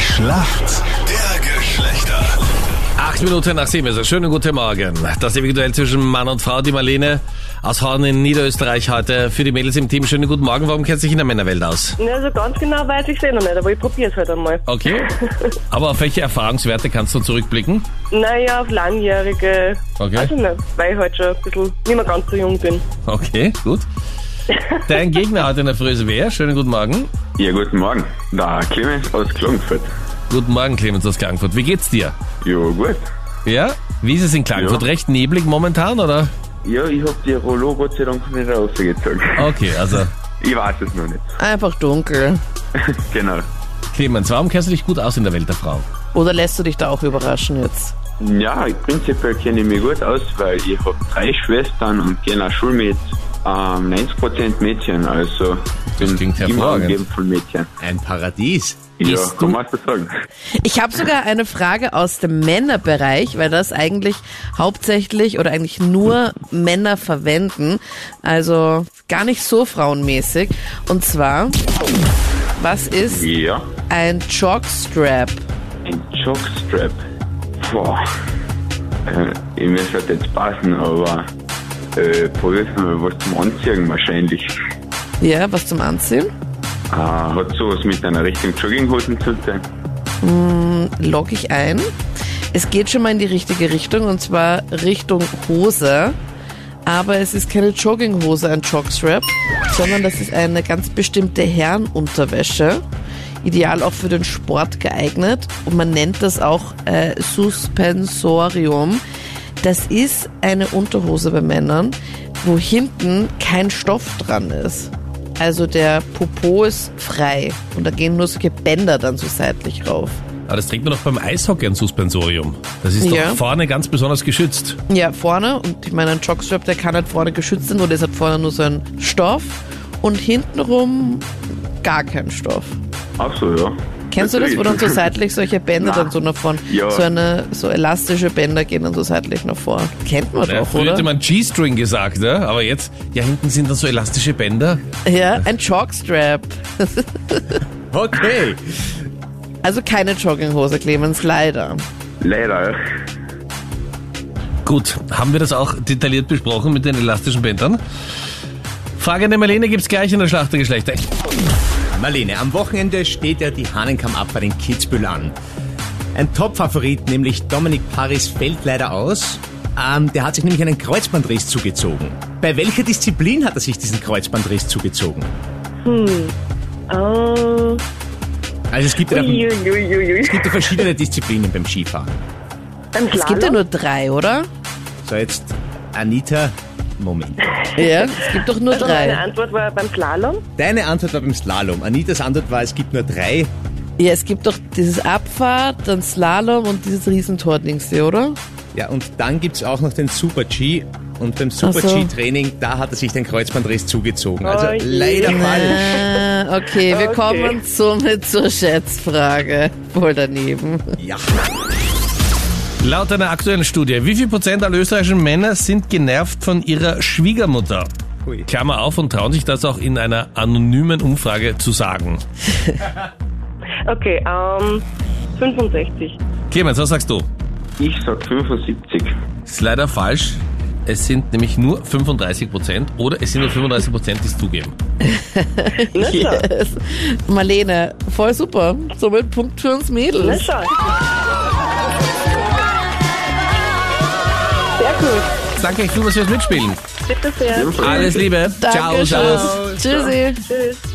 Schlacht der Geschlechter. Acht Minuten nach sieben ist es. Schönen guten Morgen. Das individuell zwischen Mann und Frau, die Marlene aus Horn in Niederösterreich heute für die Mädels im Team. Schönen guten Morgen. Warum kennt sich in der Männerwelt aus? Ja, also ganz genau weiß ich es noch nicht, aber ich probiere es halt einmal. Okay. Aber auf welche Erfahrungswerte kannst du zurückblicken? Naja, auf langjährige, Okay. also nicht, weil ich halt schon ein bisschen nicht mehr ganz so jung bin. Okay, gut. Dein Gegner heute in der Früh ist wer? Schönen guten Morgen. Ja, guten Morgen. Da Clemens aus Klagenfurt. Guten Morgen, Clemens aus Klagenfurt. Wie geht's dir? Ja, gut. Ja? Wie ist es in Klagenfurt? Ja. Recht neblig momentan, oder? Ja, ich hab die Rollo Gott sei Dank nicht rausgezogen. Okay, also Ich weiß es noch nicht. Einfach dunkel. genau. Clemens, warum kennst du dich gut aus in der Welt der Frau? Oder lässt du dich da auch überraschen jetzt? Ja, prinzipiell kenne ich mich gut aus, weil ich hab drei Schwestern und gehe nach Schule mit ähm, 90% Mädchen, also bin klingt immer hervorragend. von Mädchen. Ein Paradies. Ja, kann du- man so sagen. Ich habe sogar eine Frage aus dem Männerbereich, weil das eigentlich hauptsächlich oder eigentlich nur Männer verwenden. Also gar nicht so frauenmäßig. Und zwar, was ist Ja, ein Jockstrap? ein Jockstrap. Boah. Äh, ich müsste jetzt passen, aber äh, mal was zum Anziehen wahrscheinlich. Ja, was zum Anziehen? Äh, hat sowas mit einer richtigen Jogginghosen zu tun? Log ich ein. Es geht schon mal in die richtige Richtung und zwar Richtung Hose. Aber es ist keine Jogginghose, ein Jockstrap, sondern das ist eine ganz bestimmte Herrenunterwäsche. Ideal auch für den Sport geeignet. Und man nennt das auch äh, Suspensorium. Das ist eine Unterhose bei Männern, wo hinten kein Stoff dran ist. Also der Popo ist frei und da gehen nur solche Bänder dann so seitlich rauf. Aber das trägt man doch beim Eishockey ein Suspensorium. Das ist Ja. doch vorne ganz besonders geschützt. Ja, vorne. Und ich meine, ein Jockstrap, der kann halt vorne geschützt sein, oder ist halt vorne nur so ein Stoff. Und hintenrum gar kein Stoff. Ach so, ja. Kennst du das, wo dann so seitlich solche Bänder dann so nach vorne, Ja. so eine, so elastische Bänder gehen dann so seitlich nach vorne. Kennt man Ja, doch, früher oder? hätte man G-String gesagt, ja? aber jetzt, ja, hinten sind dann so elastische Bänder. Ja, ein Jockstrap. Okay. Also keine Jogginghose, Clemens, leider. Leider. Gut, haben wir das auch detailliert besprochen mit den elastischen Bändern? Frage an die Marlene gibt's gleich in der Schlacht der Geschlechter. Marlene, am Wochenende steht ja die Hahnenkamm ab bei den Kitzbühel an. Ein Top-Favorit, nämlich Dominik Paris, fällt leider aus. Ähm, der hat sich nämlich einen Kreuzbandriss zugezogen. Bei welcher Disziplin hat er sich diesen Kreuzbandriss zugezogen? Äh, Also es gibt ja, ui, ui, ui, ui, ui. es gibt ja verschiedene Disziplinen beim Skifahren. Ein Es gibt ja nur drei, oder? So, jetzt Anita, Moment. Ja, es gibt doch nur Also meine drei. Antwort war beim Slalom. Deine Antwort war beim Slalom. Anitas Antwort war, es gibt nur drei. Ja, es gibt doch dieses Abfahrt, dann Slalom und dieses Riesentor-Dings, oder? Ja, und dann gibt's auch noch den Super-G. Und beim Super-G-Training, da hat er sich den Kreuzbandriss zugezogen. Also Oh je. leider falsch. Ah, okay, wir Okay. kommen somit zur Schätzfrage. Wohl daneben. Ja. Laut einer aktuellen Studie, wie viel Prozent aller österreichischen Männer sind genervt von ihrer Schwiegermutter? Hui. Klammer auf und trauen sich das auch in einer anonymen Umfrage zu sagen. Okay, ähm, 65. Clemens, was sagst du? Ich sag 75. Ist leider falsch. Es sind nämlich nur 35 Prozent oder es sind nur 35 Prozent, die es zugeben. Na schau, Yes. Marlene, voll super. Somit Punkt für uns na Mädels. schau. Gut. Danke euch vielmals fürs Mitspielen. Bitte sehr. Alles Liebe. Danke ciao, ciao. schön. Tschüssi. Tschüss.